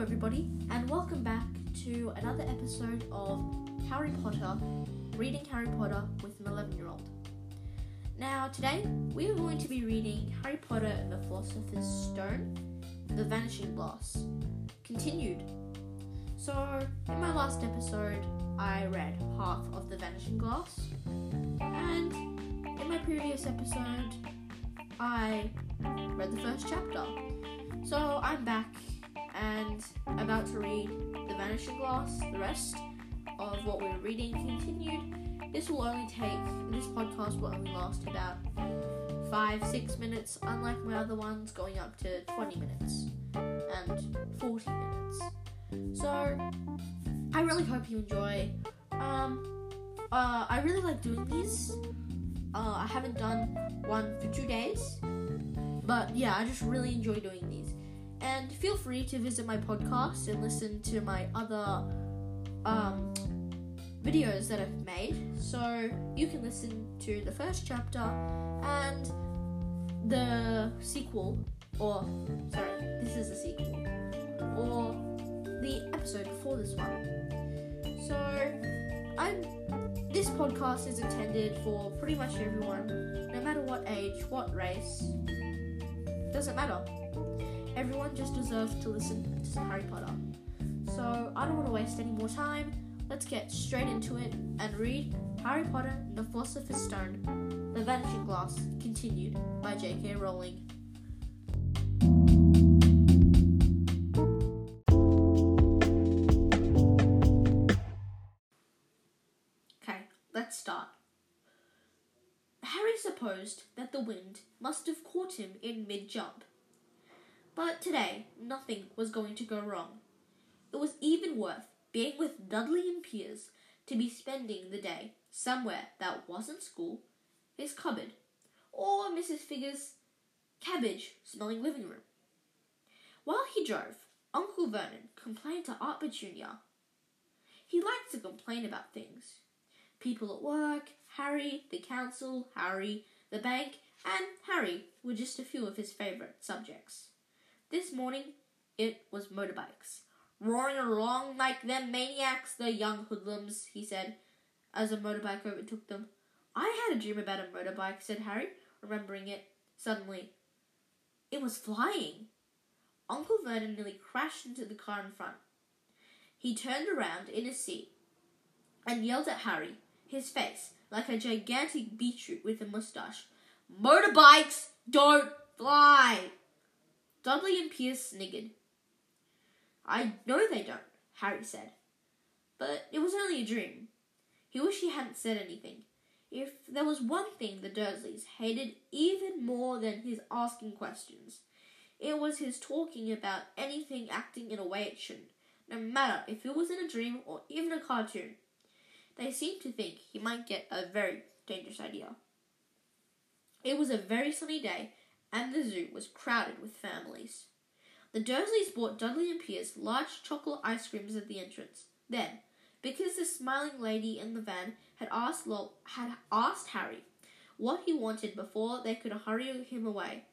everybody, and welcome back to another episode of Harry Potter, reading Harry Potter with an 11 year old. Now, today we are going to be reading Harry Potter and the Philosopher's Stone, The Vanishing Glass, continued. So, in my last episode, I read half of The Vanishing Glass, and in my previous episode, I read the first chapter. So, I'm back and about to read The Vanishing Glass, the rest of what we're reading continued. This will only take, this podcast will only last about 5 6 minutes, unlike my other ones going up to 20 minutes and 40 minutes. So, I really hope you enjoy. Um, uh, I really like doing these. Uh, I haven't done one for two days, but yeah, I just really enjoy doing these. And feel free to visit my podcast and listen to my other um, videos that I've made. So you can listen to the first chapter and the sequel, or sorry, this is the sequel, or the episode before this one. So I'm. This podcast is intended for pretty much everyone, no matter what age, what race. Doesn't matter everyone just deserves to listen to some Harry Potter. So I don't want to waste any more time. Let's get straight into it and read Harry Potter and the Philosopher's Stone, The Vanishing Glass, continued by J.K. Rowling. Okay, let's start. Harry supposed that the wind must have caught him in mid jump but today, nothing was going to go wrong. It was even worth being with Dudley and Piers to be spending the day somewhere that wasn't school, his cupboard, or Mrs. Figur's cabbage smelling living room. While he drove, Uncle Vernon complained to Aunt Petunia. He liked to complain about things people at work, Harry, the council, Harry, the bank, and Harry were just a few of his favourite subjects. This morning, it was motorbikes. Roaring along like them maniacs, the young hoodlums, he said, as a motorbike overtook them. I had a dream about a motorbike, said Harry, remembering it suddenly. It was flying. Uncle Vernon nearly crashed into the car in front. He turned around in his seat and yelled at Harry, his face like a gigantic beetroot with a mustache. Motorbikes don't fly! Dudley and Pierce sniggered. I know they don't, Harry said. But it was only a dream. He wished he hadn't said anything. If there was one thing the Dursleys hated even more than his asking questions, it was his talking about anything acting in a way it shouldn't, no matter if it was in a dream or even a cartoon. They seemed to think he might get a very dangerous idea. It was a very sunny day, and the zoo was crowded with families. The Dursleys bought Dudley and Piers large chocolate ice creams at the entrance. Then, because the smiling lady in the van had asked had asked Harry what he wanted before they could hurry him away,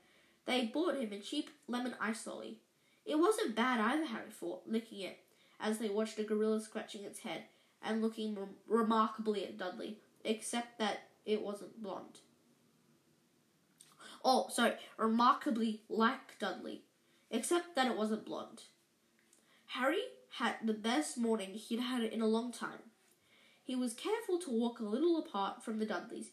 they bought him a cheap lemon ice lolly. It wasn't bad either, Harry thought, licking it as they watched a gorilla scratching its head and looking re- remarkably at Dudley, except that it wasn't blonde. Oh, sorry, remarkably like Dudley, except that it wasn't blonde. Harry had the best morning he'd had in a long time. He was careful to walk a little apart from the Dudleys,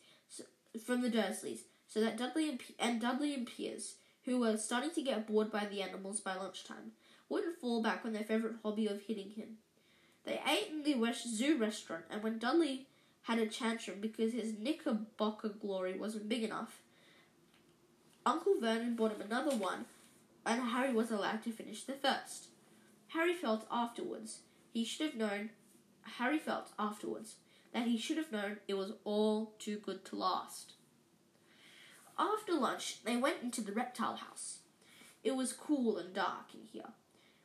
from the Dursleys, so that Dudley and, P- and Dudley and Piers, who were starting to get bored by the animals by lunchtime, wouldn't fall back on their favorite hobby of hitting him. They ate in the West Zoo restaurant, and when Dudley had a tantrum because his knickerbocker glory wasn't big enough, Uncle Vernon bought him another one, and Harry was allowed to finish the first. Harry felt afterwards he should have known. Harry felt afterwards that he should have known it was all too good to last. After lunch, they went into the reptile house. It was cool and dark in here,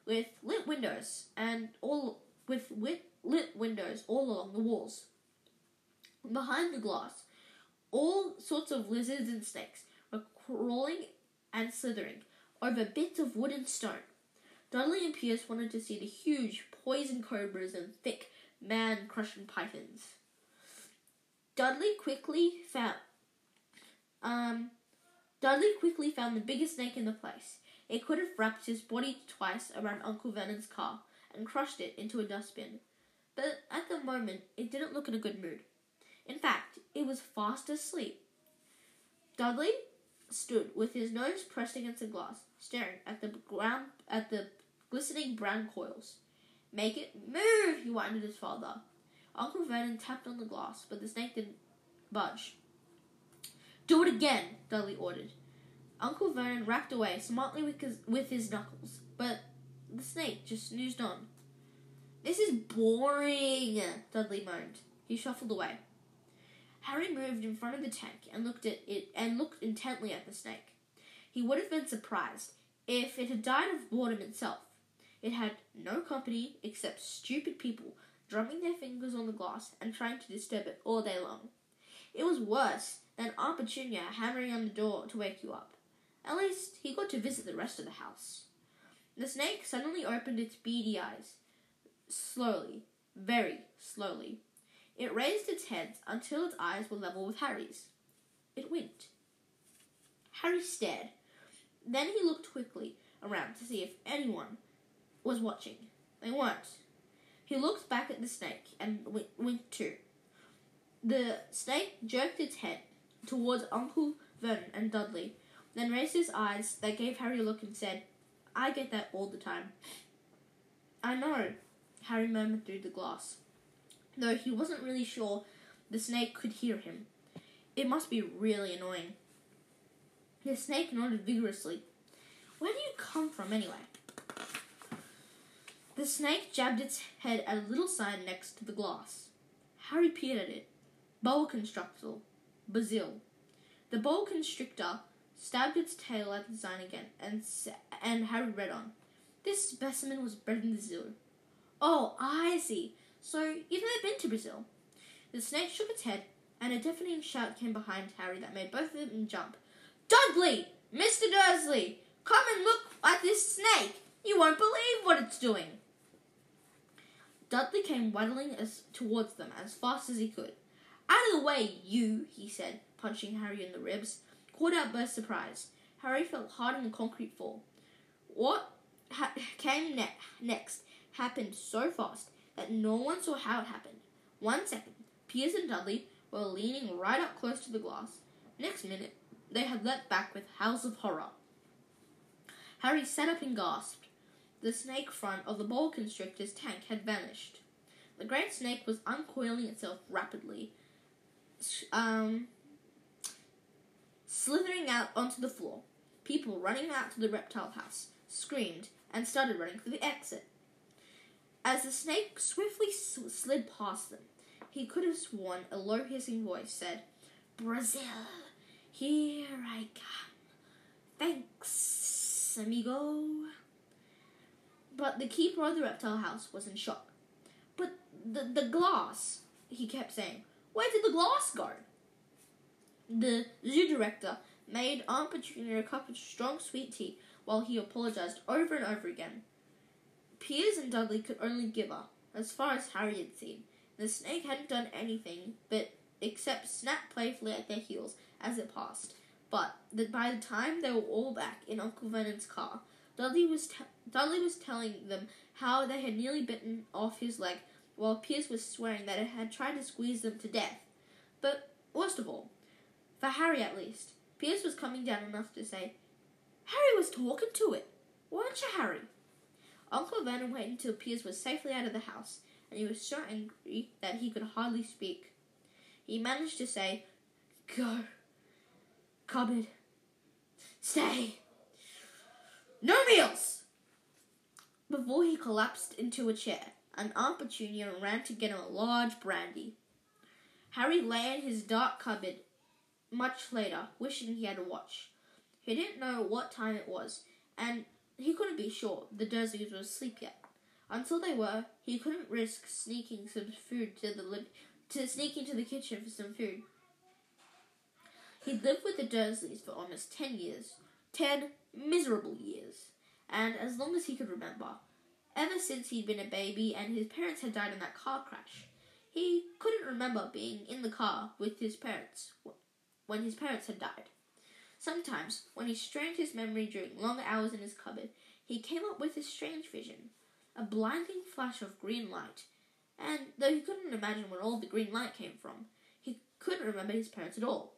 with lit windows and all with lit, lit windows all along the walls. Behind the glass, all sorts of lizards and snakes crawling and slithering over bits of wood and stone. Dudley and Pierce wanted to see the huge poison cobras and thick man crushing pythons. Dudley quickly found um Dudley quickly found the biggest snake in the place. It could have wrapped his body twice around Uncle Vernon's car and crushed it into a dustbin. But at the moment, it didn't look in a good mood. In fact, it was fast asleep. Dudley stood with his nose pressed against the glass, staring at the ground at the glistening brown coils. Make it move, he whined at his father. Uncle Vernon tapped on the glass, but the snake didn't budge. Do it again, Dudley ordered. Uncle Vernon rapped away smartly with his, with his knuckles, but the snake just snoozed on. This is boring, Dudley moaned. He shuffled away. Harry moved in front of the tank and looked at it and looked intently at the snake. He would have been surprised if it had died of boredom itself. It had no company except stupid people drumming their fingers on the glass and trying to disturb it all day long. It was worse than Aunt Petunia hammering on the door to wake you up. At least he got to visit the rest of the house. The snake suddenly opened its beady eyes. Slowly, very slowly. It raised its head until its eyes were level with Harry's. It winked. Harry stared. Then he looked quickly around to see if anyone was watching. They weren't. He looked back at the snake and winked too. The snake jerked its head towards Uncle Vernon and Dudley, then raised his eyes that gave Harry a look and said, I get that all the time. I know, Harry murmured through the glass, though he wasn't really sure the snake could hear him. It must be really annoying. The snake nodded vigorously. Where do you come from, anyway? The snake jabbed its head at a little sign next to the glass. Harry peered at it. Boa constrictor, Brazil. The boa constrictor stabbed its tail at the sign again, and and Harry read on. This specimen was bred in the zoo. Oh, I see. So you've been to Brazil? The snake shook its head, and a deafening shout came behind Harry that made both of them jump. Dudley! Mr. Dursley! Come and look at this snake! You won't believe what it's doing! Dudley came waddling as, towards them as fast as he could. Out of the way, you, he said, punching Harry in the ribs. Caught out by surprise. Harry felt hard on the concrete floor. What ha- came ne- next happened so fast that no one saw how it happened. One second, Pierce and Dudley were leaning right up close to the glass. Next minute, they had leapt back with howls of horror. Harry sat up and gasped. The snake front of the boa constrictor's tank had vanished. The great snake was uncoiling itself rapidly, um, slithering out onto the floor. People running out to the reptile house screamed and started running for the exit. As the snake swiftly slid past them, he could have sworn a low hissing voice said, Brazil, here I come. Thanks, amigo. But the keeper of the reptile house was in shock. But the, the glass, he kept saying. Where did the glass go? The zoo director made Aunt Petunia a cup of strong sweet tea while he apologized over and over again. Pierce and Dudley could only give up, as far as Harry had seen. The snake hadn't done anything but except snap playfully at their heels as it passed. But by the time they were all back in Uncle Vernon's car, Dudley was te- Dudley was telling them how they had nearly bitten off his leg, while Pierce was swearing that it had tried to squeeze them to death. But worst of all, for Harry at least, Pierce was coming down enough to say, "Harry was talking to it, weren't you, Harry?" Uncle Vernon waited until Pierce was safely out of the house, and he was so angry that he could hardly speak. He managed to say, "Go, cupboard, stay." No meals! Before he collapsed into a chair, and Aunt Petunia ran to get him a large brandy. Harry lay in his dark cupboard much later, wishing he had a watch. He didn't know what time it was, and he couldn't be sure the Dursleys were asleep yet. Until they were, he couldn't risk sneaking some food to the li- to sneak into the kitchen for some food. He'd lived with the Dursleys for almost ten years, ten miserable years. and as long as he could remember. Ever since he'd been a baby and his parents had died in that car crash, he couldn't remember being in the car with his parents when his parents had died. Sometimes, when he strained his memory during long hours in his cupboard, he came up with a strange vision a blinding flash of green light. And though he couldn't imagine where all the green light came from, he couldn't remember his parents at all.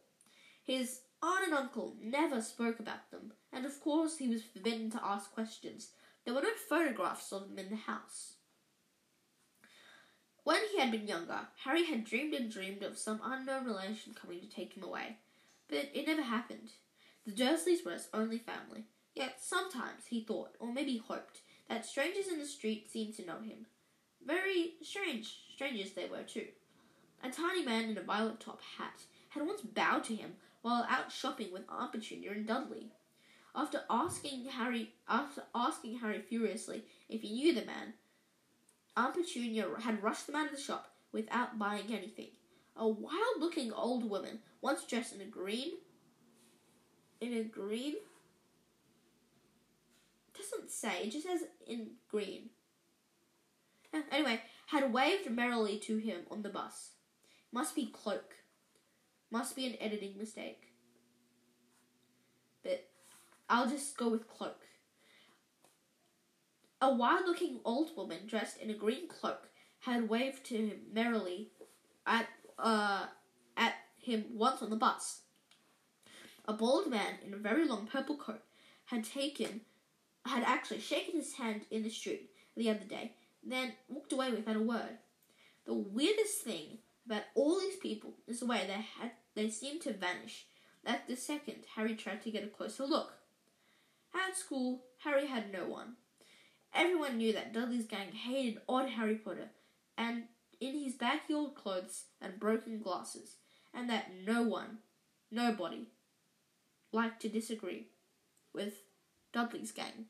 His aunt and uncle never spoke about them, and of course he was forbidden to ask questions. There were no photographs of them in the house. When he had been younger, Harry had dreamed and dreamed of some unknown relation coming to take him away, but it never happened. The Dursleys were his only family, yet sometimes he thought, or maybe hoped, that strangers in the street seemed to know him. Very strange strangers they were, too. A tiny man in a violet top hat had once bowed to him while out shopping with Aunt Petunia and Dudley. After asking Harry, after asking Harry furiously if he knew the man, Aunt Petunia had rushed them out of the shop without buying anything. A wild-looking old woman, once dressed in a green, in a green doesn't say, it just says in green. Anyway, had waved merrily to him on the bus. Must be cloak. Must be an editing mistake. But I'll just go with cloak. A wild looking old woman dressed in a green cloak had waved to him merrily at uh at him once on the bus. A bald man in a very long purple coat had taken had actually shaken his hand in the street the other day, then walked away without a word. The weirdest thing about all these people is the way they had they seemed to vanish at the second Harry tried to get a closer look. At school, Harry had no one. Everyone knew that Dudley's gang hated odd Harry Potter, and in his baggy old clothes and broken glasses, and that no one, nobody, liked to disagree with Dudley's gang.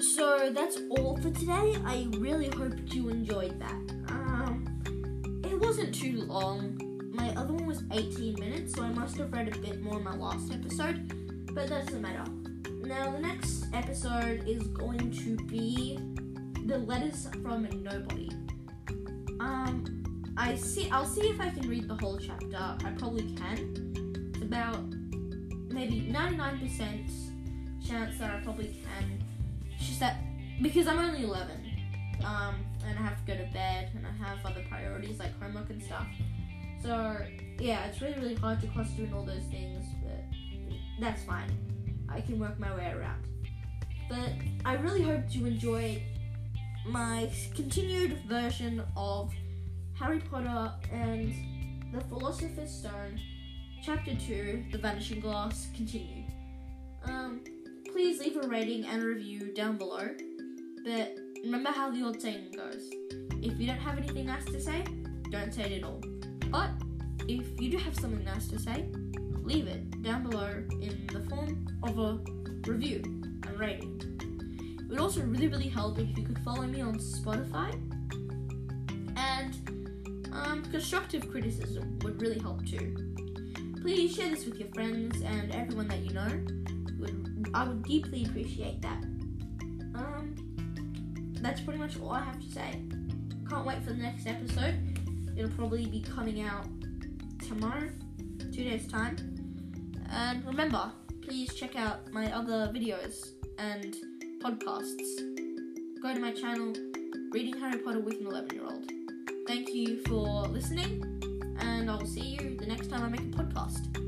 So that's all for today. I really hope you enjoyed that. Um, it wasn't too long. My other one was 18 minutes, so I must have read a bit more in my last episode, but that doesn't matter. Now, the next episode is going to be the letters from nobody. Um, I see. I'll see if I can read the whole chapter. I probably can. It's about maybe 99% chance that I probably can. It's just that because I'm only 11, um, and I have to go to bed, and I have other priorities like homework and stuff. So yeah, it's really really hard to cross doing all those things, but that's fine. I can work my way around. But I really hope you enjoyed my continued version of Harry Potter and the Philosopher's Stone, Chapter 2, The Vanishing Glass, continued. Um, please leave a rating and a review down below. But remember how the old saying goes if you don't have anything nice to say, don't say it at all. But if you do have something nice to say, leave it down below in the form of a review and rating. It would also really, really help if you could follow me on Spotify. And um, constructive criticism would really help too. Please share this with your friends and everyone that you know. I would deeply appreciate that. Um, that's pretty much all I have to say. Can't wait for the next episode. It'll probably be coming out tomorrow, two days time. And remember, please check out my other videos and podcasts. Go to my channel, Reading Harry Potter with an 11 year old. Thank you for listening, and I'll see you the next time I make a podcast.